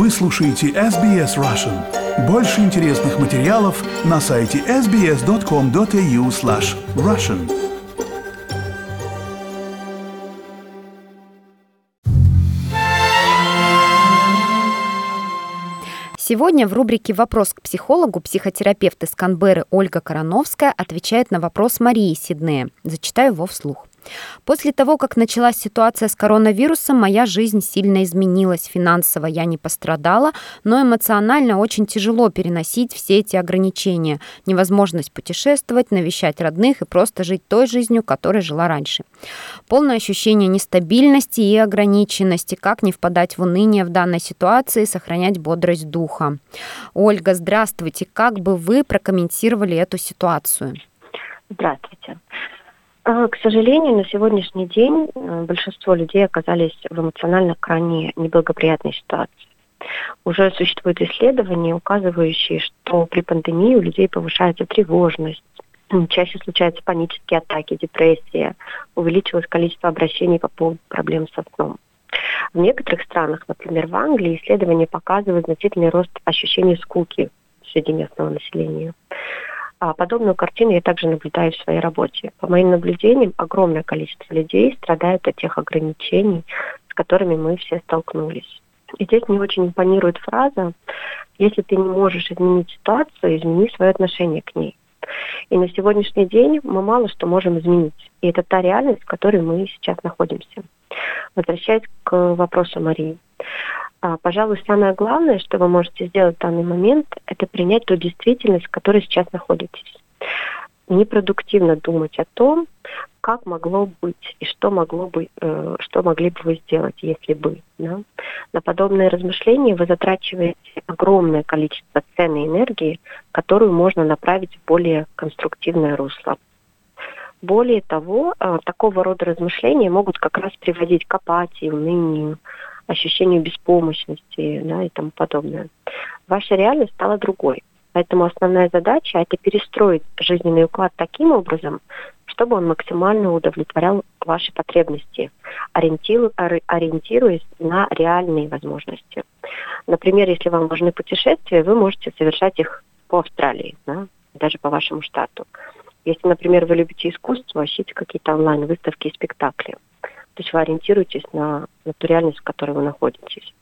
Вы слушаете SBS Russian. Больше интересных материалов на сайте sbs.com.au slash russian. Сегодня в рубрике «Вопрос к психологу» психотерапевт из Канберры Ольга Короновская отвечает на вопрос Марии Сиднея. Зачитаю его вслух. После того, как началась ситуация с коронавирусом, моя жизнь сильно изменилась. Финансово я не пострадала, но эмоционально очень тяжело переносить все эти ограничения. Невозможность путешествовать, навещать родных и просто жить той жизнью, которой жила раньше. Полное ощущение нестабильности и ограниченности. Как не впадать в уныние в данной ситуации сохранять бодрость духа. Ольга, здравствуйте. Как бы вы прокомментировали эту ситуацию? Здравствуйте. А, к сожалению, на сегодняшний день э, большинство людей оказались в эмоционально крайне неблагоприятной ситуации. Уже существуют исследования, указывающие, что при пандемии у людей повышается тревожность, чаще случаются панические атаки, депрессия, увеличилось количество обращений по поводу проблем со сном. В некоторых странах, например, в Англии, исследования показывают значительный рост ощущения скуки среди местного населения. А подобную картину я также наблюдаю в своей работе. По моим наблюдениям, огромное количество людей страдают от тех ограничений, с которыми мы все столкнулись. И здесь мне очень импонирует фраза «Если ты не можешь изменить ситуацию, измени свое отношение к ней». И на сегодняшний день мы мало что можем изменить. И это та реальность, в которой мы сейчас находимся. Возвращаясь к вопросу Марии. А, пожалуй, самое главное, что вы можете сделать в данный момент, это принять ту действительность, в которой сейчас находитесь. Непродуктивно думать о том, как могло быть и что могло бы, э, что могли бы вы сделать, если бы. Да? На подобные размышления вы затрачиваете огромное количество ценной энергии, которую можно направить в более конструктивное русло. Более того, э, такого рода размышления могут как раз приводить к апатии, унынию, ощущению беспомощности да, и тому подобное. Ваша реальность стала другой. Поэтому основная задача – это перестроить жизненный уклад таким образом, чтобы он максимально удовлетворял ваши потребности, ориентируясь на реальные возможности. Например, если вам нужны путешествия, вы можете совершать их по Австралии, да, даже по вашему штату. Если, например, вы любите искусство, ищите какие-то онлайн-выставки и спектакли. То есть вы ориентируетесь на, на ту реальность, в которой вы находитесь.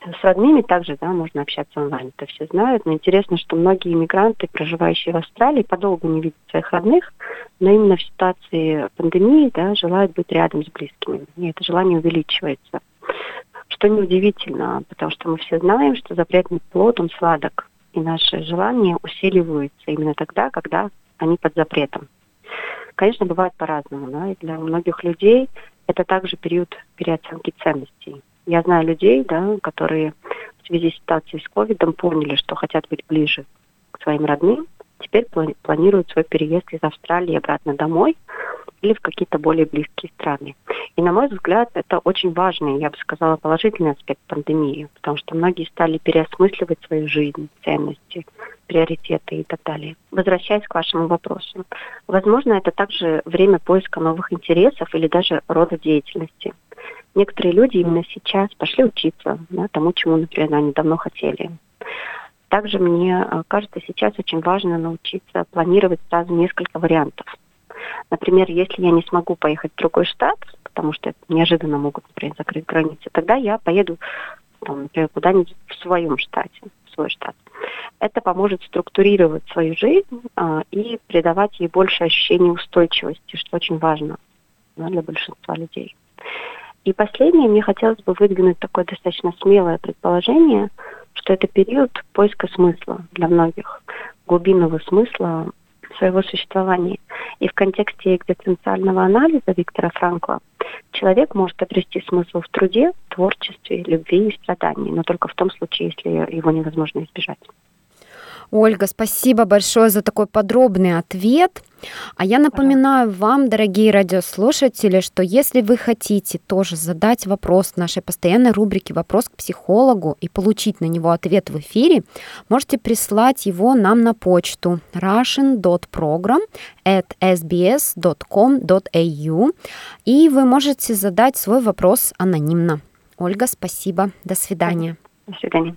С родными также, да, можно общаться онлайн, это все знают. Но интересно, что многие иммигранты, проживающие в Австралии, подолгу не видят своих родных, но именно в ситуации пандемии, да, желают быть рядом с близкими. И это желание увеличивается. Что неудивительно, потому что мы все знаем, что запретный плод, он сладок. И наши желания усиливаются именно тогда, когда они под запретом. Конечно, бывает по-разному, да, и для многих людей это также период переоценки ценностей. Я знаю людей, да, которые в связи с ситуацией с ковидом поняли, что хотят быть ближе к своим родным, теперь планируют свой переезд из Австралии обратно домой или в какие-то более близкие страны. И, на мой взгляд, это очень важный, я бы сказала, положительный аспект пандемии, потому что многие стали переосмысливать свою жизнь, ценности, приоритеты и так далее. Возвращаясь к вашему вопросу, возможно, это также время поиска новых интересов или даже рода деятельности. Некоторые люди именно сейчас пошли учиться да, тому, чему, например, они давно хотели. Также мне э, кажется, сейчас очень важно научиться планировать сразу несколько вариантов. Например, если я не смогу поехать в другой штат, потому что неожиданно могут, например, закрыть границы, тогда я поеду, там, например, куда-нибудь в своем штате, в свой штат. Это поможет структурировать свою жизнь а, и придавать ей больше ощущения устойчивости, что очень важно да, для большинства людей. И последнее, мне хотелось бы выдвинуть такое достаточно смелое предположение, что это период поиска смысла для многих, глубинного смысла своего существования. И в контексте экзистенциального анализа Виктора Франкла человек может обрести смысл в труде, творчестве, любви и страдании, но только в том случае, если его невозможно избежать. Ольга, спасибо большое за такой подробный ответ. А я напоминаю вам, дорогие радиослушатели, что если вы хотите тоже задать вопрос в нашей постоянной рубрике «Вопрос к психологу» и получить на него ответ в эфире, можете прислать его нам на почту russian.program at sbs.com.au и вы можете задать свой вопрос анонимно. Ольга, спасибо. До свидания. До свидания.